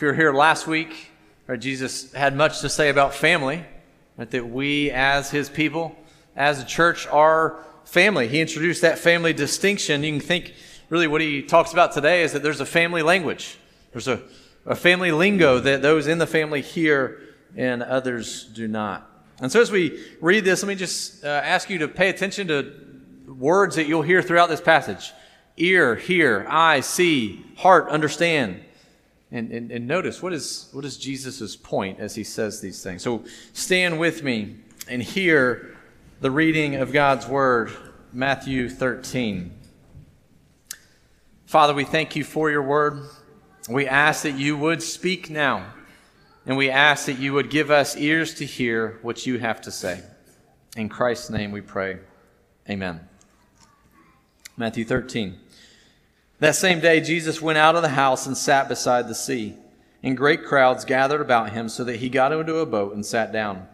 If you were here last week, right, Jesus had much to say about family, right, that we as his people, as a church, are family. He introduced that family distinction. You can think really what he talks about today is that there's a family language. There's a, a family lingo that those in the family hear and others do not. And so as we read this, let me just uh, ask you to pay attention to words that you'll hear throughout this passage ear, hear, eye, see, heart, understand. And, and, and notice what is, what is Jesus' point as he says these things. So stand with me and hear the reading of God's word, Matthew 13. Father, we thank you for your word. We ask that you would speak now, and we ask that you would give us ears to hear what you have to say. In Christ's name we pray. Amen. Matthew 13. That same day, Jesus went out of the house and sat beside the sea. And great crowds gathered about him, so that he got into a boat and sat down.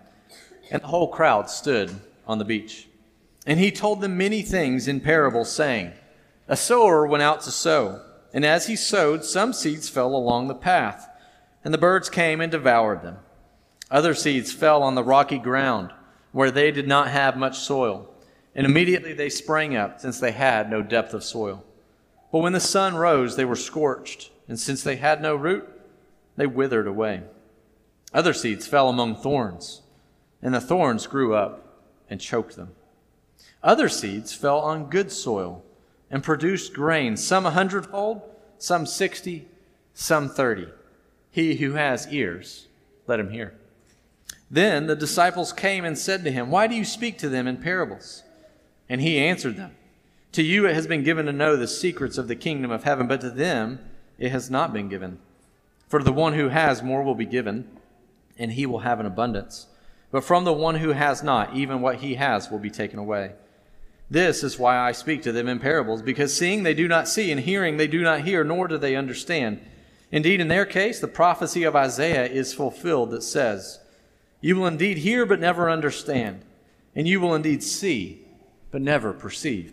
And the whole crowd stood on the beach. And he told them many things in parables, saying, A sower went out to sow, and as he sowed, some seeds fell along the path, and the birds came and devoured them. Other seeds fell on the rocky ground, where they did not have much soil, and immediately they sprang up, since they had no depth of soil. But when the sun rose, they were scorched, and since they had no root, they withered away. Other seeds fell among thorns, and the thorns grew up and choked them. Other seeds fell on good soil and produced grain, some a hundredfold, some sixty, some thirty. He who has ears, let him hear. Then the disciples came and said to him, Why do you speak to them in parables? And he answered them, To you it has been given to know the secrets of the kingdom of heaven, but to them it has not been given. For the one who has more will be given, and he will have an abundance. But from the one who has not, even what he has will be taken away. This is why I speak to them in parables, because seeing they do not see, and hearing they do not hear, nor do they understand. Indeed, in their case, the prophecy of Isaiah is fulfilled that says, You will indeed hear, but never understand, and you will indeed see, but never perceive.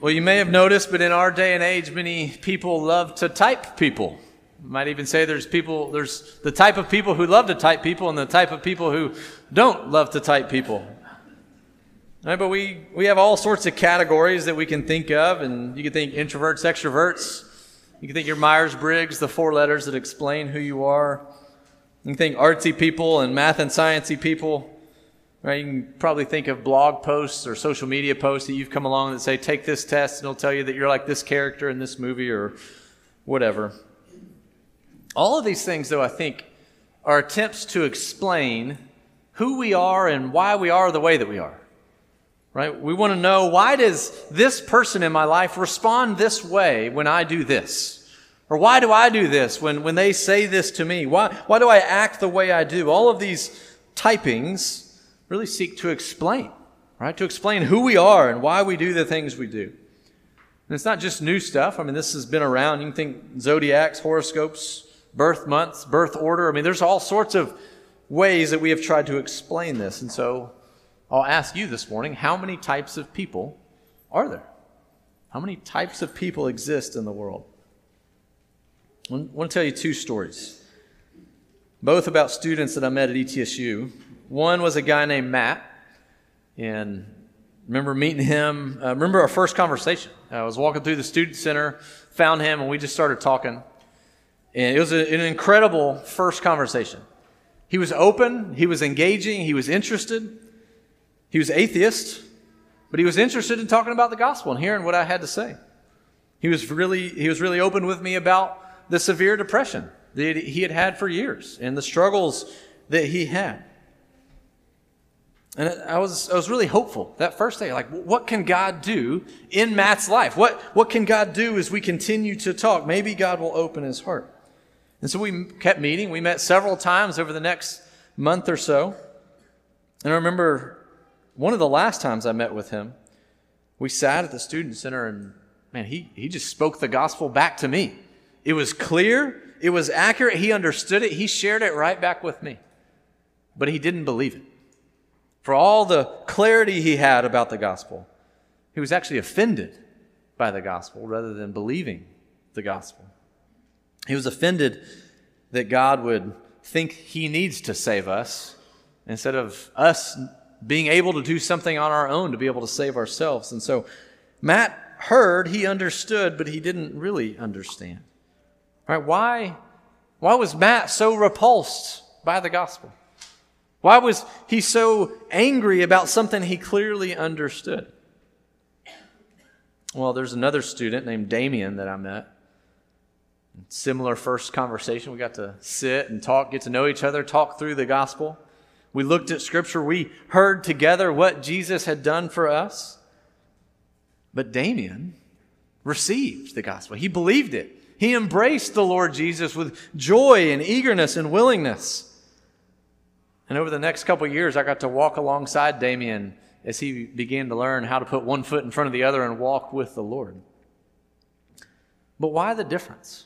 Well, you may have noticed, but in our day and age, many people love to type people. You might even say there's people, there's the type of people who love to type people and the type of people who don't love to type people. Right, but we, we have all sorts of categories that we can think of, and you can think introverts, extroverts. You can think your Myers Briggs, the four letters that explain who you are. You can think artsy people and math and sciencey people. Right? You can probably think of blog posts or social media posts that you've come along that say, take this test, and it'll tell you that you're like this character in this movie or whatever. All of these things, though, I think, are attempts to explain who we are and why we are the way that we are right? We want to know why does this person in my life respond this way when I do this? Or why do I do this when, when they say this to me? Why, why do I act the way I do? All of these typings really seek to explain, right? To explain who we are and why we do the things we do. And it's not just new stuff. I mean, this has been around. You can think zodiacs, horoscopes, birth months, birth order. I mean, there's all sorts of ways that we have tried to explain this. And so I'll ask you this morning how many types of people are there? How many types of people exist in the world? I want to tell you two stories, both about students that I met at ETSU. One was a guy named Matt, and remember meeting him. Uh, remember our first conversation. I was walking through the student center, found him, and we just started talking. And it was a, an incredible first conversation. He was open, he was engaging, he was interested. He was atheist, but he was interested in talking about the gospel and hearing what I had to say. He was really, he was really open with me about the severe depression that he had had for years and the struggles that he had. And I was, I was really hopeful that first day. Like, what can God do in Matt's life? What, what can God do as we continue to talk? Maybe God will open his heart. And so we kept meeting. We met several times over the next month or so. And I remember one of the last times I met with him, we sat at the student center and man, he, he just spoke the gospel back to me. It was clear, it was accurate, he understood it, he shared it right back with me. But he didn't believe it. For all the clarity he had about the gospel, he was actually offended by the gospel rather than believing the gospel. He was offended that God would think he needs to save us instead of us being able to do something on our own to be able to save ourselves. And so Matt heard, he understood, but he didn't really understand. Right? Why, why was Matt so repulsed by the gospel? Why was he so angry about something he clearly understood? Well, there's another student named Damien that I met. Similar first conversation. We got to sit and talk, get to know each other, talk through the gospel. We looked at scripture. We heard together what Jesus had done for us. But Damien received the gospel. He believed it. He embraced the Lord Jesus with joy and eagerness and willingness. And over the next couple years, I got to walk alongside Damien as he began to learn how to put one foot in front of the other and walk with the Lord. But why the difference?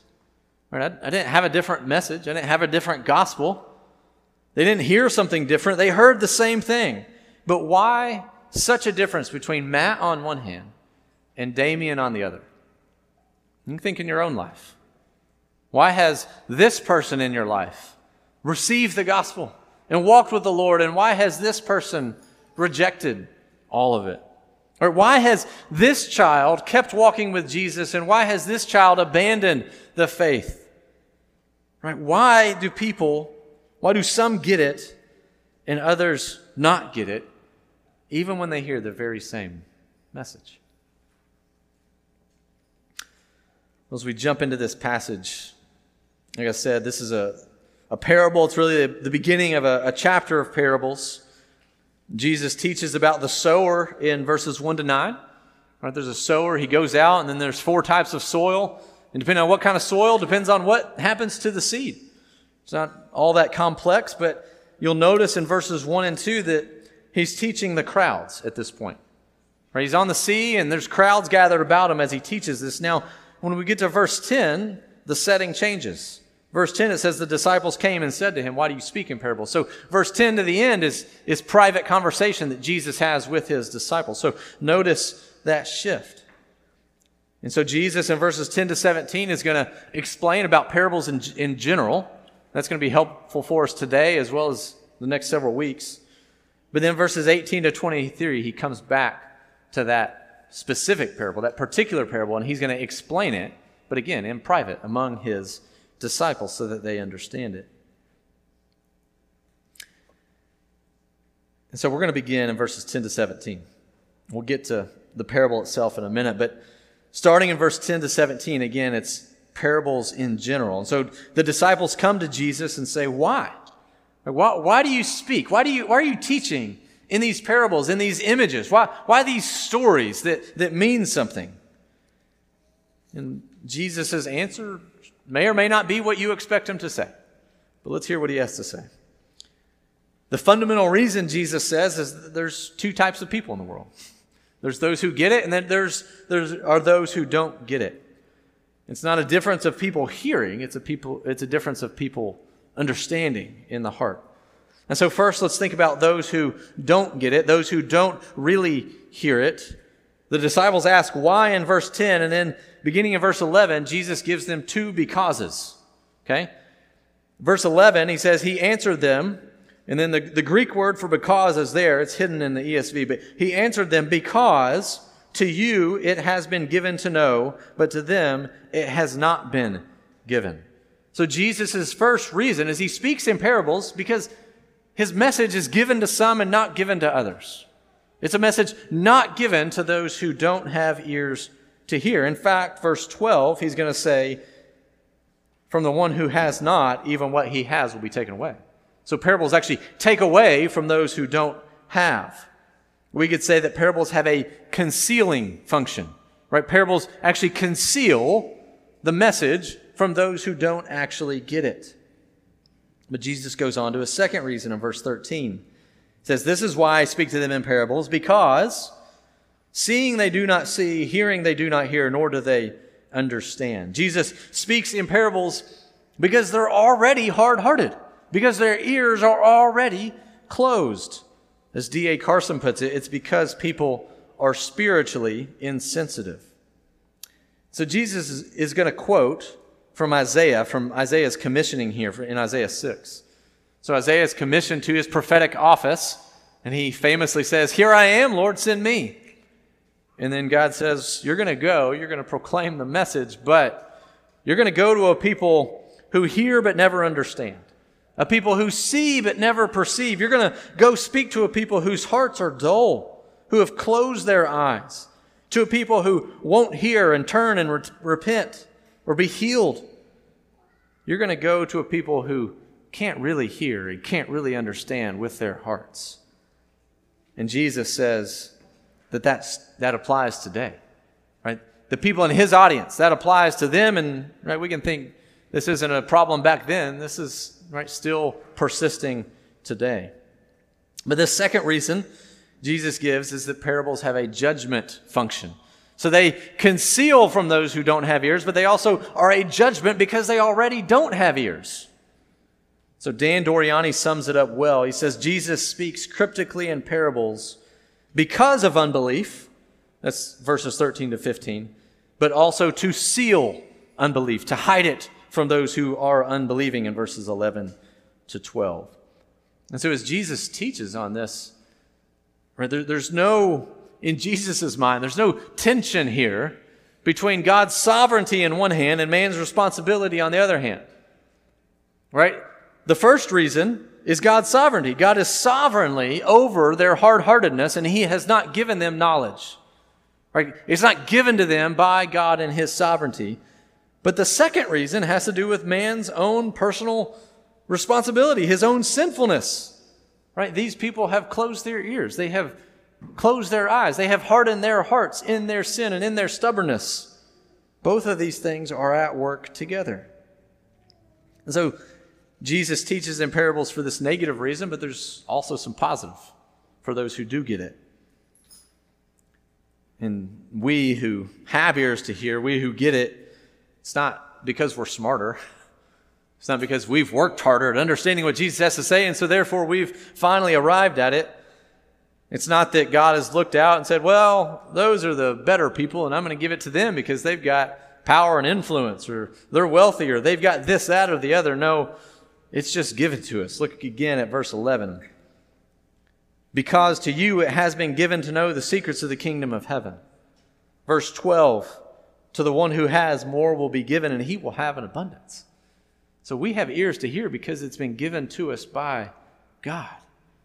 Right? I, I didn't have a different message, I didn't have a different gospel. They didn't hear something different, they heard the same thing. But why such a difference between Matt on one hand and Damien on the other? You think in your own life. Why has this person in your life received the gospel and walked with the Lord, and why has this person rejected all of it? Or why has this child kept walking with Jesus, and why has this child abandoned the faith? Right? Why do people, why do some get it and others not get it, even when they hear the very same message? As we jump into this passage, like I said, this is a, a parable. It's really the, beginning of a, a chapter of parables. Jesus teaches about the sower in verses 1 to 9. Right, there's a sower, he goes out, and then there's four types of soil. And depending on what kind of soil, depends on what happens to the seed. It's not all that complex, but you'll notice in verses 1 and 2 that he's teaching the crowds at this point. Right, he's on the sea, and there's crowds gathered about him as he teaches this. Now, when we get to verse 10, the setting changes. Verse 10, it says, The disciples came and said to him, Why do you speak in parables? So, verse 10 to the end is, is private conversation that Jesus has with his disciples. So, notice that shift. And so, Jesus in verses 10 to 17 is going to explain about parables in, in general. That's going to be helpful for us today as well as the next several weeks. But then, verses 18 to 23, he comes back to that specific parable, that particular parable, and he's going to explain it, but again, in private among his disciples so that they understand it. And so we're going to begin in verses 10 to 17. We'll get to the parable itself in a minute, but starting in verse 10 to 17, again, it's parables in general. And so the disciples come to Jesus and say, Why? Why, why do you speak? Why, do you, why are you teaching in these parables, in these images? Why, why these stories that, that mean something? And Jesus' answer may or may not be what you expect him to say. But let's hear what he has to say. The fundamental reason Jesus says is there's two types of people in the world. There's those who get it, and then there's, there's are those who don't get it. It's not a difference of people hearing, it's a, people, it's a difference of people understanding in the heart. And so, first, let's think about those who don't get it, those who don't really hear it. The disciples ask why in verse 10, and then beginning in verse 11, Jesus gives them two becauses. Okay? Verse 11, he says, He answered them, and then the, the Greek word for because is there, it's hidden in the ESV, but He answered them because to you it has been given to know, but to them it has not been given. So Jesus' first reason is he speaks in parables because his message is given to some and not given to others. It's a message not given to those who don't have ears to hear. In fact, verse 12, he's going to say, From the one who has not, even what he has will be taken away. So parables actually take away from those who don't have. We could say that parables have a concealing function, right? Parables actually conceal the message from those who don't actually get it. But Jesus goes on to a second reason in verse 13. Says, This is why I speak to them in parables, because seeing they do not see, hearing they do not hear, nor do they understand. Jesus speaks in parables because they're already hard hearted, because their ears are already closed. As D.A. Carson puts it, it's because people are spiritually insensitive. So Jesus is going to quote from Isaiah, from Isaiah's commissioning here in Isaiah 6. So Isaiah is commissioned to his prophetic office, and he famously says, Here I am, Lord, send me. And then God says, You're going to go, you're going to proclaim the message, but you're going to go to a people who hear but never understand, a people who see but never perceive. You're going to go speak to a people whose hearts are dull, who have closed their eyes, to a people who won't hear and turn and re- repent or be healed. You're going to go to a people who can't really hear and can't really understand with their hearts. And Jesus says that that's, that applies today, right? The people in his audience, that applies to them. And right, we can think this isn't a problem back then. This is right, still persisting today. But the second reason Jesus gives is that parables have a judgment function. So they conceal from those who don't have ears, but they also are a judgment because they already don't have ears. So Dan Doriani sums it up well. He says Jesus speaks cryptically in parables because of unbelief. That's verses 13 to 15. But also to seal unbelief, to hide it from those who are unbelieving in verses 11 to 12. And so as Jesus teaches on this, right, there, there's no in Jesus' mind. There's no tension here between God's sovereignty in one hand and man's responsibility on the other hand. Right? The first reason is God's sovereignty. God is sovereignly over their hard heartedness, and He has not given them knowledge. Right? It's not given to them by God and His sovereignty. But the second reason has to do with man's own personal responsibility, his own sinfulness. Right? These people have closed their ears. They have closed their eyes. They have hardened their hearts in their sin and in their stubbornness. Both of these things are at work together. And so Jesus teaches in parables for this negative reason, but there's also some positive for those who do get it. And we who have ears to hear, we who get it, it's not because we're smarter. It's not because we've worked harder at understanding what Jesus has to say, and so therefore we've finally arrived at it. It's not that God has looked out and said, well, those are the better people, and I'm going to give it to them because they've got power and influence, or they're wealthy, or they've got this, that, or the other. No, it's just given to us. Look again at verse 11. Because to you it has been given to know the secrets of the kingdom of heaven. Verse 12. To the one who has, more will be given, and he will have an abundance. So we have ears to hear because it's been given to us by God.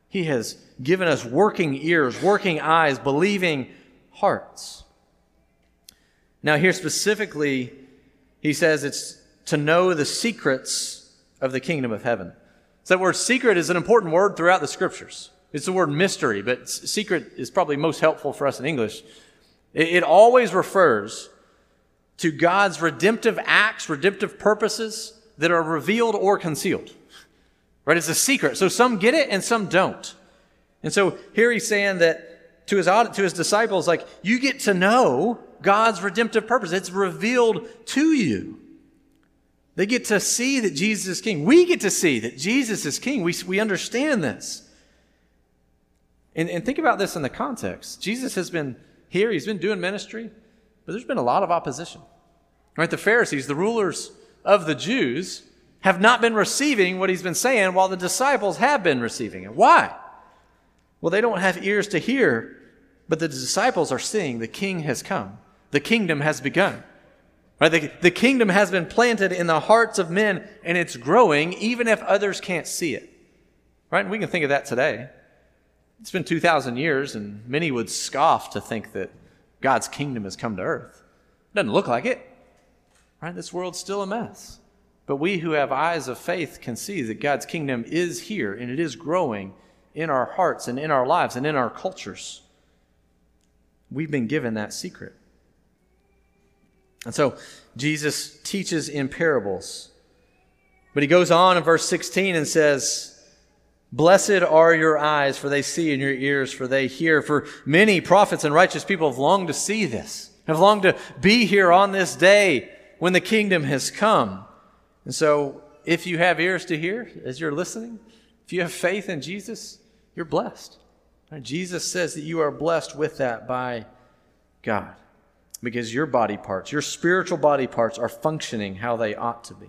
He has given us working ears, working eyes, believing hearts. Now, here specifically, he says it's to know the secrets of the kingdom of heaven. So, that word secret is an important word throughout the scriptures. It's the word mystery, but secret is probably most helpful for us in English. It, it always refers to God's redemptive acts, redemptive purposes that are revealed or concealed. Right? It's a secret. So some get it and some don't. And so here he's saying that to his, to his disciples, like, you get to know God's redemptive purpose. It's revealed to you. They get to see that Jesus is king. We get to see that Jesus is king. We, we understand this. And, and think about this in the context. Jesus has been here, he's been doing ministry, but there's been a lot of opposition. Right? The Pharisees, the rulers of the Jews, have not been receiving what he's been saying while the disciples have been receiving it. Why? Well, they don't have ears to hear, but the disciples are seeing the king has come. The kingdom has begun. Right? The, the kingdom has been planted in the hearts of men and it's growing even if others can't see it. Right? And we can think of that today. It's been 2,000 years and many would scoff to think that God's kingdom has come to earth. It doesn't look like it. Right? This world's still a mess. But we who have eyes of faith can see that God's kingdom is here and it is growing in our hearts and in our lives and in our cultures. We've been given that secret. And so Jesus teaches in parables. But he goes on in verse 16 and says, Blessed are your eyes, for they see, and your ears, for they hear. For many prophets and righteous people have longed to see this, have longed to be here on this day when the kingdom has come. And so, if you have ears to hear as you're listening, if you have faith in Jesus, you're blessed. Jesus says that you are blessed with that by God because your body parts, your spiritual body parts, are functioning how they ought to be.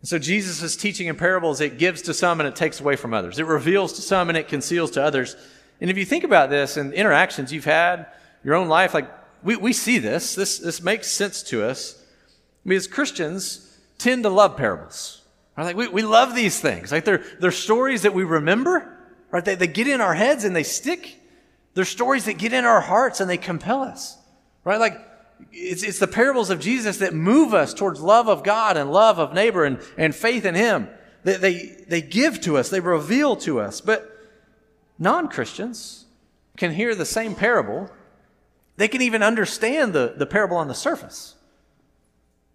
And so Jesus' is teaching in parables, it gives to some and it takes away from others. It reveals to some and it conceals to others. And if you think about this and interactions you've had, your own life, like we, we see this. this, this makes sense to us. I mean, as Christians tend to love parables. Right? Like we, we love these things. Like they're, they're stories that we remember, right? They, they get in our heads and they stick. They're stories that get in our hearts and they compel us. Right? Like, it's, it's the parables of Jesus that move us towards love of God and love of neighbor and, and faith in Him. They, they, they give to us, they reveal to us. But non Christians can hear the same parable. They can even understand the, the parable on the surface.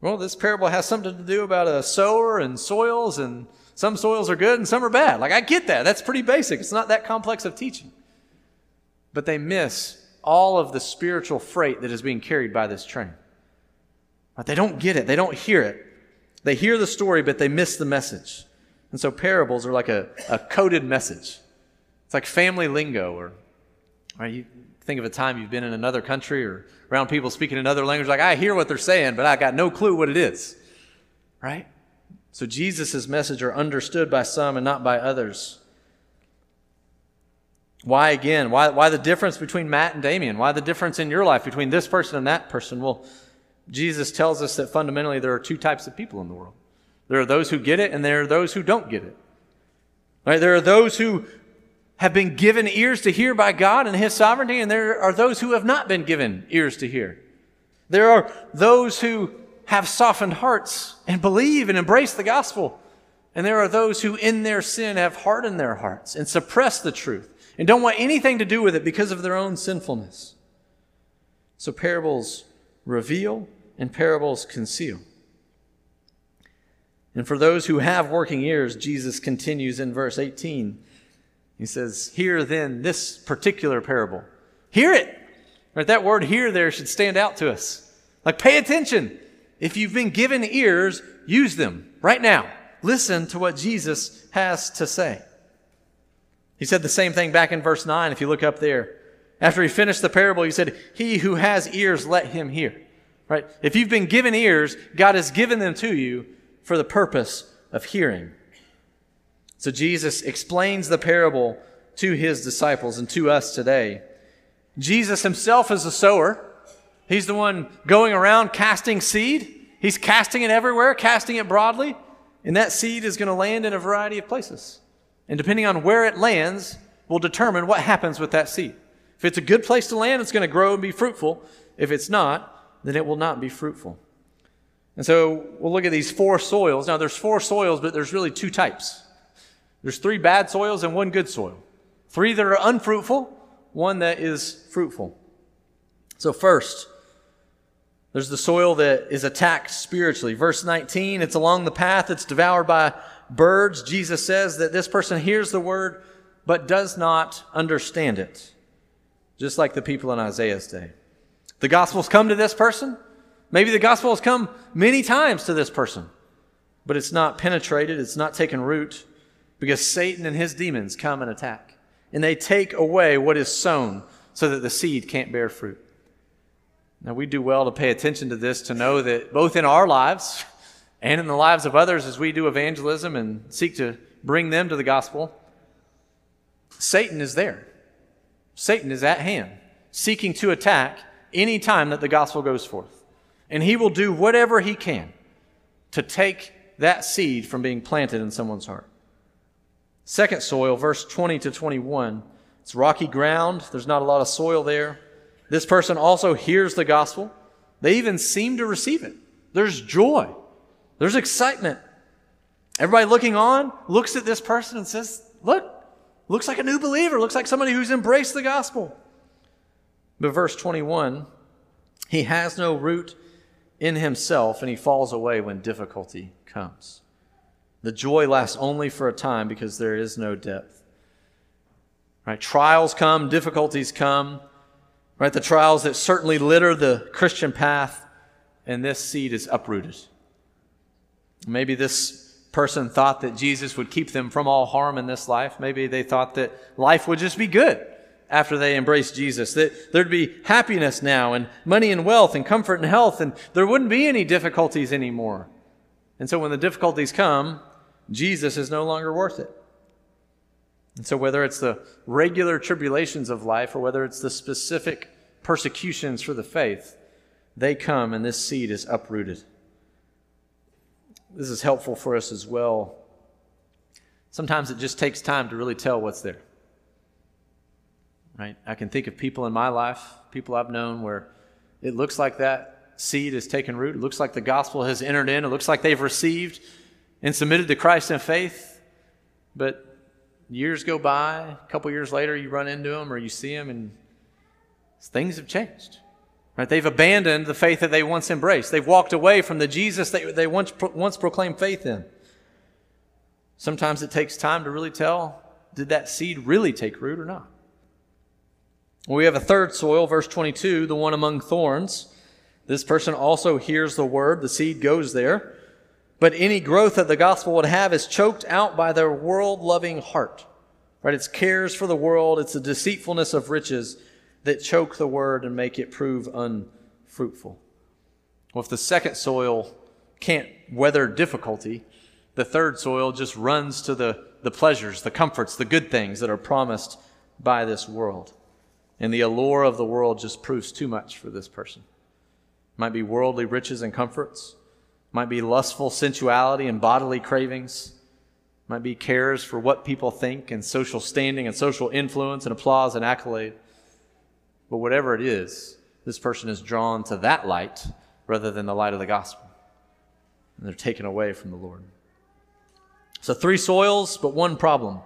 Well, this parable has something to do about a sower and soils, and some soils are good and some are bad. Like, I get that. That's pretty basic. It's not that complex of teaching. But they miss all of the spiritual freight that is being carried by this train. But they don't get it, they don't hear it. They hear the story, but they miss the message. And so parables are like a, a coded message. It's like family lingo, or, or you think of a time you've been in another country or around people speaking another language, like, I hear what they're saying, but I got no clue what it is. Right? So Jesus' message are understood by some and not by others. Why again? Why, why the difference between Matt and Damien? Why the difference in your life between this person and that person? Well, Jesus tells us that fundamentally there are two types of people in the world. There are those who get it and there are those who don't get it. Right? There are those who have been given ears to hear by God and His sovereignty, and there are those who have not been given ears to hear. There are those who have softened hearts and believe and embrace the gospel. And there are those who in their sin have hardened their hearts and suppressed the truth and don't want anything to do with it because of their own sinfulness. So parables reveal and parables conceal. And for those who have working ears, Jesus continues in verse 18. He says, Hear then this particular parable. Hear it. Right, that word hear there should stand out to us. Like, pay attention. If you've been given ears, use them right now. Listen to what Jesus has to say. He said the same thing back in verse 9, if you look up there. After he finished the parable, he said, He who has ears, let him hear. Right? If you've been given ears, God has given them to you for the purpose of hearing. So Jesus explains the parable to his disciples and to us today. Jesus himself is a sower. He's the one going around casting seed. He's casting it everywhere, casting it broadly. And that seed is going to land in a variety of places. And depending on where it lands, will determine what happens with that seed. If it's a good place to land, it's going to grow and be fruitful. If it's not, then it will not be fruitful. And so we'll look at these four soils. Now, there's four soils, but there's really two types. There's three bad soils and one good soil. Three that are unfruitful, one that is fruitful. So, first, there's the soil that is attacked spiritually. Verse 19, it's along the path, it's devoured by birds. Jesus says that this person hears the word but does not understand it. just like the people in Isaiah's day. The gospel's come to this person. Maybe the gospel has come many times to this person, but it's not penetrated, it's not taken root because Satan and his demons come and attack. And they take away what is sown so that the seed can't bear fruit. Now, we do well to pay attention to this to know that both in our lives and in the lives of others as we do evangelism and seek to bring them to the gospel, Satan is there. Satan is at hand, seeking to attack any time that the gospel goes forth. And he will do whatever he can to take that seed from being planted in someone's heart. Second soil, verse 20 to 21. It's rocky ground, there's not a lot of soil there. This person also hears the gospel. They even seem to receive it. There's joy, there's excitement. Everybody looking on looks at this person and says, Look, looks like a new believer, looks like somebody who's embraced the gospel. But verse 21 he has no root in himself and he falls away when difficulty comes. The joy lasts only for a time because there is no depth. Right? Trials come, difficulties come, right? The trials that certainly litter the Christian path, and this seed is uprooted. Maybe this person thought that Jesus would keep them from all harm in this life. Maybe they thought that life would just be good after they embraced Jesus, that there'd be happiness now and money and wealth and comfort and health, and there wouldn't be any difficulties anymore. And so when the difficulties come, Jesus is no longer worth it. And so, whether it's the regular tribulations of life or whether it's the specific persecutions for the faith, they come and this seed is uprooted. This is helpful for us as well. Sometimes it just takes time to really tell what's there. Right? I can think of people in my life, people I've known, where it looks like that seed has taken root. It looks like the gospel has entered in. It looks like they've received and submitted to Christ in faith. But years go by, a couple years later, you run into them or you see them, and things have changed. Right? They've abandoned the faith that they once embraced. They've walked away from the Jesus they, they once, once proclaimed faith in. Sometimes it takes time to really tell did that seed really take root or not? We have a third soil, verse 22, the one among thorns. This person also hears the word, the seed goes there. But any growth that the gospel would have is choked out by their world loving heart. Right? It's cares for the world, it's the deceitfulness of riches that choke the word and make it prove unfruitful. Well, if the second soil can't weather difficulty, the third soil just runs to the, the pleasures, the comforts, the good things that are promised by this world. And the allure of the world just proves too much for this person. Might be worldly riches and comforts, might be lustful sensuality and bodily cravings, might be cares for what people think and social standing and social influence and applause and accolade. But whatever it is, this person is drawn to that light rather than the light of the gospel. And they're taken away from the Lord. So, three soils, but one problem.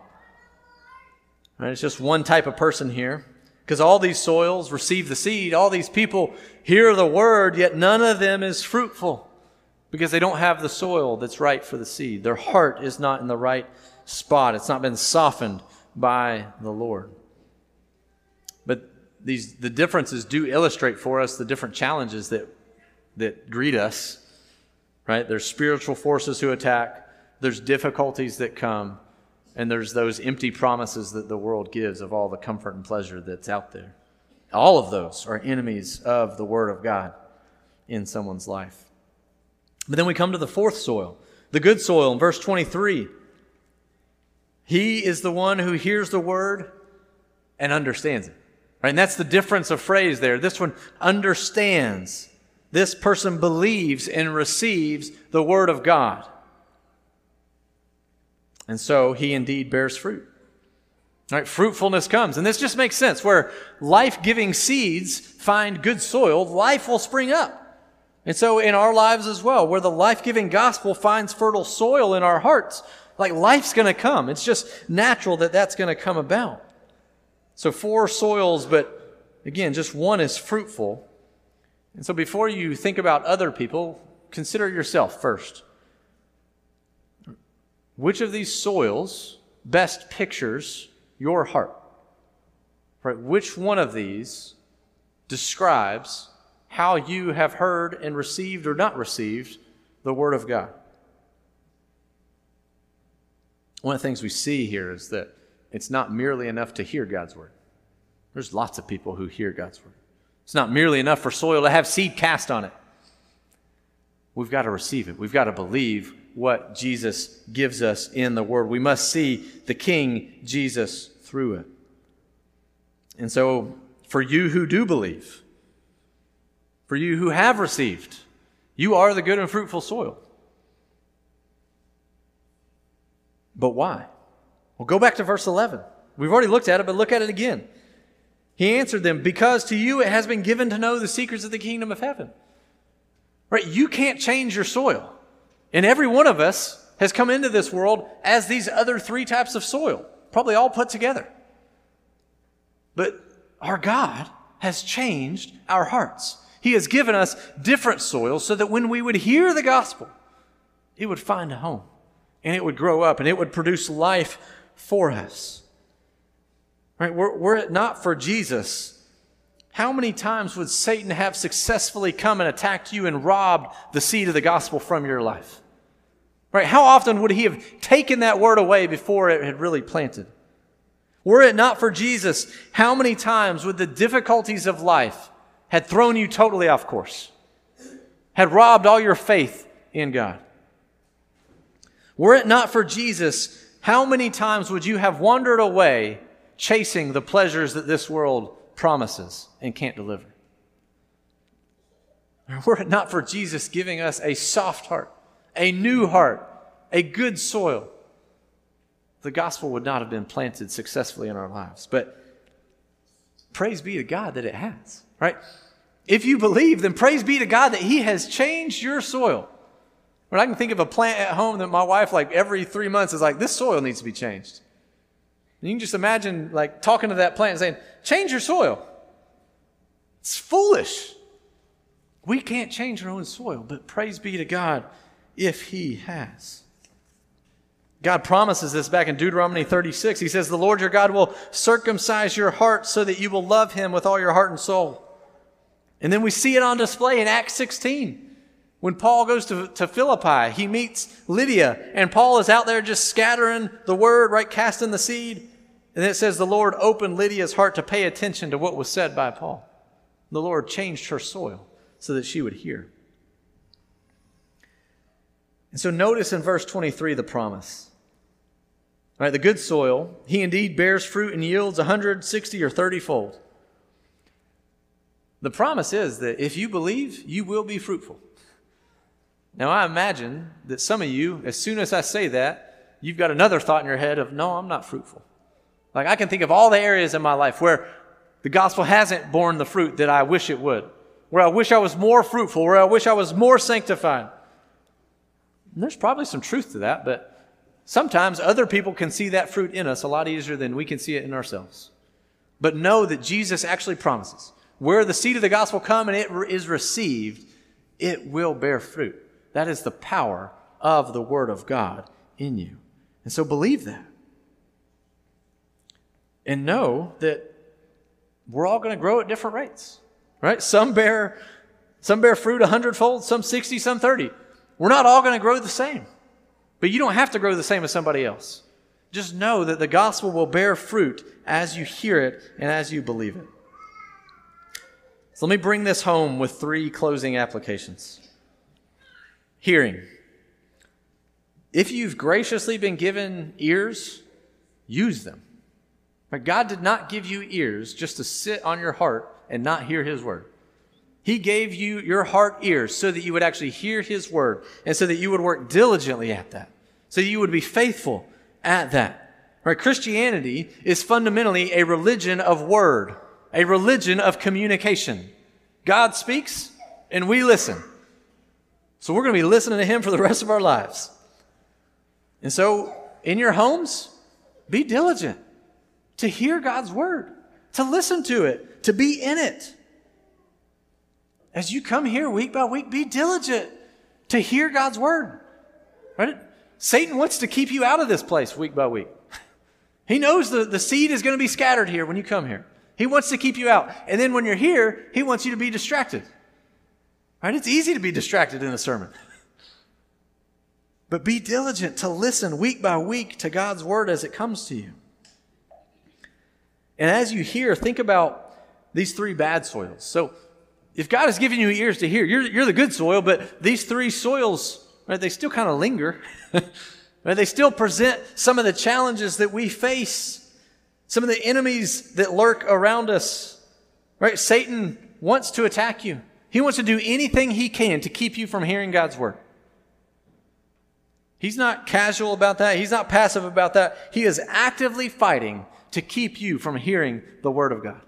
Right? It's just one type of person here. Because all these soils receive the seed, all these people hear the word, yet none of them is fruitful because they don't have the soil that's right for the seed. Their heart is not in the right spot, it's not been softened by the Lord. But these the differences do illustrate for us the different challenges that that greet us. Right? There's spiritual forces who attack, there's difficulties that come, and there's those empty promises that the world gives of all the comfort and pleasure that's out there. All of those are enemies of the Word of God in someone's life. But then we come to the fourth soil, the good soil in verse 23. He is the one who hears the Word and understands it. Right? And that's the difference of phrase there. This one understands. This person believes and receives the Word of God. And so he indeed bears fruit. Right? Fruitfulness comes. And this just makes sense. Where life giving seeds find good soil, life will spring up. And so in our lives as well, where the life giving gospel finds fertile soil in our hearts, like life's going to come. It's just natural that that's going to come about. So four soils, but again, just one is fruitful. And so before you think about other people, consider yourself first. Which of these soils best pictures your heart? Right? Which one of these describes how you have heard and received or not received the Word of God? One of the things we see here is that it's not merely enough to hear God's Word. There's lots of people who hear God's Word. It's not merely enough for soil to have seed cast on it. We've got to receive it. We've got to believe what Jesus gives us in the Word. We must see the King Jesus through it. And so, for you who do believe, for you who have received, you are the good and fruitful soil. But why? Well, go back to verse 11. We've already looked at it, but look at it again. He answered them, Because to you it has been given to know the secrets of the kingdom of heaven. Right? You can't change your soil. And every one of us has come into this world as these other three types of soil, probably all put together. But our God has changed our hearts. He has given us different soil so that when we would hear the gospel, it would find a home and it would grow up and it would produce life for us. Right? Were, were it not for Jesus, how many times would Satan have successfully come and attacked you and robbed the seed of the gospel from your life? Right? How often would he have taken that word away before it had really planted? Were it not for Jesus, how many times would the difficulties of life had thrown you totally off course? Had robbed all your faith in God? Were it not for Jesus, how many times would you have wandered away chasing the pleasures that this world promises and can't deliver? Were it not for Jesus giving us a soft heart, a new heart, a good soil, the gospel would not have been planted successfully in our lives. But praise be to God that it has, right? If you believe, then praise be to God that He has changed your soil. When I can think of a plant at home that my wife, like every three months, is like, this soil needs to be changed. And you can just imagine, like, talking to that plant and saying, change your soil. It's foolish. We can't change our own soil, but praise be to God if He has. God promises this back in Deuteronomy 36. He says, The Lord your God will circumcise your heart so that you will love him with all your heart and soul. And then we see it on display in Acts 16. When Paul goes to, to Philippi, he meets Lydia, and Paul is out there just scattering the word, right, casting the seed. And it says the Lord opened Lydia's heart to pay attention to what was said by Paul. The Lord changed her soil so that she would hear. And so notice in verse 23 the promise. Right, the good soil, he indeed bears fruit and yields 160 or 30 fold. The promise is that if you believe, you will be fruitful. Now, I imagine that some of you, as soon as I say that, you've got another thought in your head of, no, I'm not fruitful. Like, I can think of all the areas in my life where the gospel hasn't borne the fruit that I wish it would, where I wish I was more fruitful, where I wish I was more sanctified. And there's probably some truth to that, but Sometimes other people can see that fruit in us a lot easier than we can see it in ourselves. But know that Jesus actually promises where the seed of the gospel come and it is received, it will bear fruit. That is the power of the word of God in you. And so believe that. And know that we're all going to grow at different rates. Right? Some bear some bear fruit a hundredfold, some 60, some 30. We're not all going to grow the same. But you don't have to grow the same as somebody else. Just know that the gospel will bear fruit as you hear it and as you believe it. So let me bring this home with three closing applications. Hearing. If you've graciously been given ears, use them. But God did not give you ears just to sit on your heart and not hear His word. He gave you your heart ears so that you would actually hear His word and so that you would work diligently at that, so you would be faithful at that. Right? Christianity is fundamentally a religion of word, a religion of communication. God speaks and we listen. So we're going to be listening to Him for the rest of our lives. And so in your homes, be diligent to hear God's word, to listen to it, to be in it as you come here week by week, be diligent to hear God's word. Right? Satan wants to keep you out of this place week by week. He knows the, the seed is going to be scattered here when you come here. He wants to keep you out. And then when you're here, He wants you to be distracted. Right? It's easy to be distracted in a sermon. But be diligent to listen week by week to God's word as it comes to you. And as you hear, think about these three bad soils. So, if God has given you ears to hear, you're, you're the good soil, but these three soils, right, they still kind of linger. right? They still present some of the challenges that we face, some of the enemies that lurk around us. Right? Satan wants to attack you. He wants to do anything he can to keep you from hearing God's word. He's not casual about that. He's not passive about that. He is actively fighting to keep you from hearing the word of God.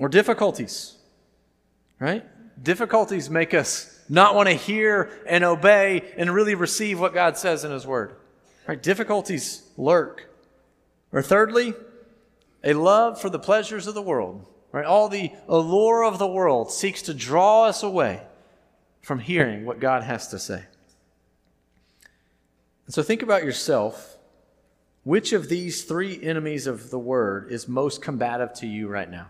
Or difficulties, right? Difficulties make us not want to hear and obey and really receive what God says in His Word. Right? Difficulties lurk. Or thirdly, a love for the pleasures of the world. Right? All the allure of the world seeks to draw us away from hearing what God has to say. And so think about yourself. Which of these three enemies of the word is most combative to you right now?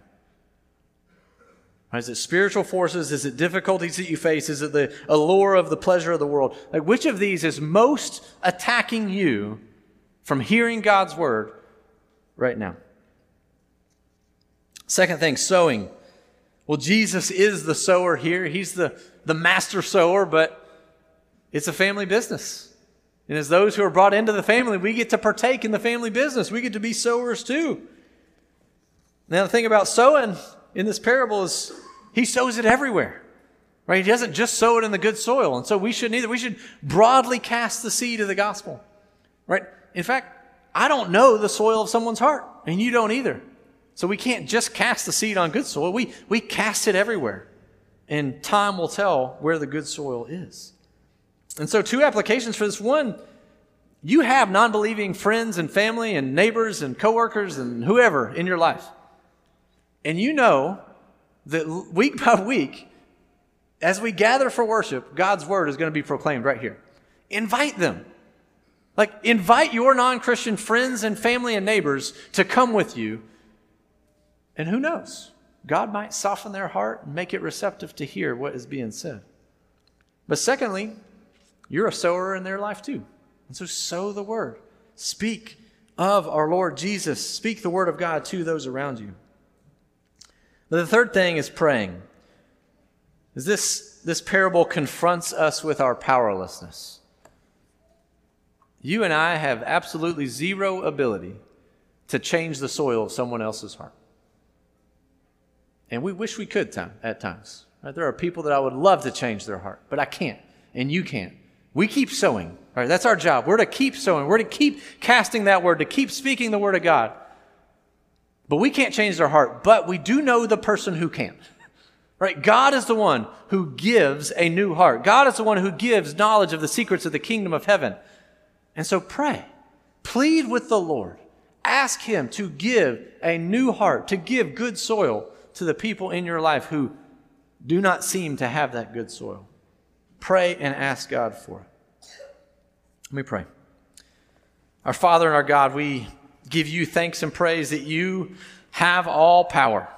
Is it spiritual forces? Is it difficulties that you face? Is it the allure of the pleasure of the world? Like, which of these is most attacking you from hearing God's word right now? Second thing, sowing. Well, Jesus is the sower here. He's the, the master sower, but it's a family business. And as those who are brought into the family, we get to partake in the family business. We get to be sowers too. Now, the thing about sowing in this parable is he sows it everywhere. Right? He doesn't just sow it in the good soil. And so we shouldn't either. We should broadly cast the seed of the gospel. Right? In fact, I don't know the soil of someone's heart, and you don't either. So we can't just cast the seed on good soil. We, we cast it everywhere. And time will tell where the good soil is. And so, two applications for this. One, you have non believing friends and family and neighbors and coworkers and whoever in your life. And you know that week by week, as we gather for worship, God's word is going to be proclaimed right here. Invite them. Like, invite your non Christian friends and family and neighbors to come with you. And who knows? God might soften their heart and make it receptive to hear what is being said. But secondly, you're a sower in their life too. And so sow the word. Speak of our Lord Jesus. Speak the word of God to those around you. But the third thing is praying. Is this, this parable confronts us with our powerlessness. You and I have absolutely zero ability to change the soil of someone else's heart. And we wish we could time, at times. Right? There are people that I would love to change their heart, but I can't, and you can't. We keep sowing. Right? That's our job. We're to keep sowing. We're to keep casting that word, to keep speaking the word of God. But we can't change their heart, but we do know the person who can. Right? God is the one who gives a new heart. God is the one who gives knowledge of the secrets of the kingdom of heaven. And so pray. Plead with the Lord. Ask Him to give a new heart, to give good soil to the people in your life who do not seem to have that good soil. Pray and ask God for it. Let me pray. Our Father and our God, we give you thanks and praise that you have all power.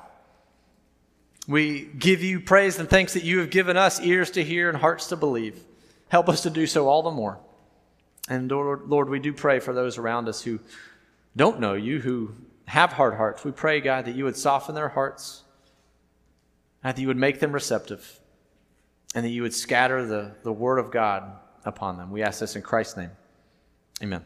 We give you praise and thanks that you have given us ears to hear and hearts to believe. Help us to do so all the more. And Lord, Lord, we do pray for those around us who don't know you, who have hard hearts. We pray, God, that you would soften their hearts, that you would make them receptive, and that you would scatter the, the word of God upon them. We ask this in Christ's name. Amen.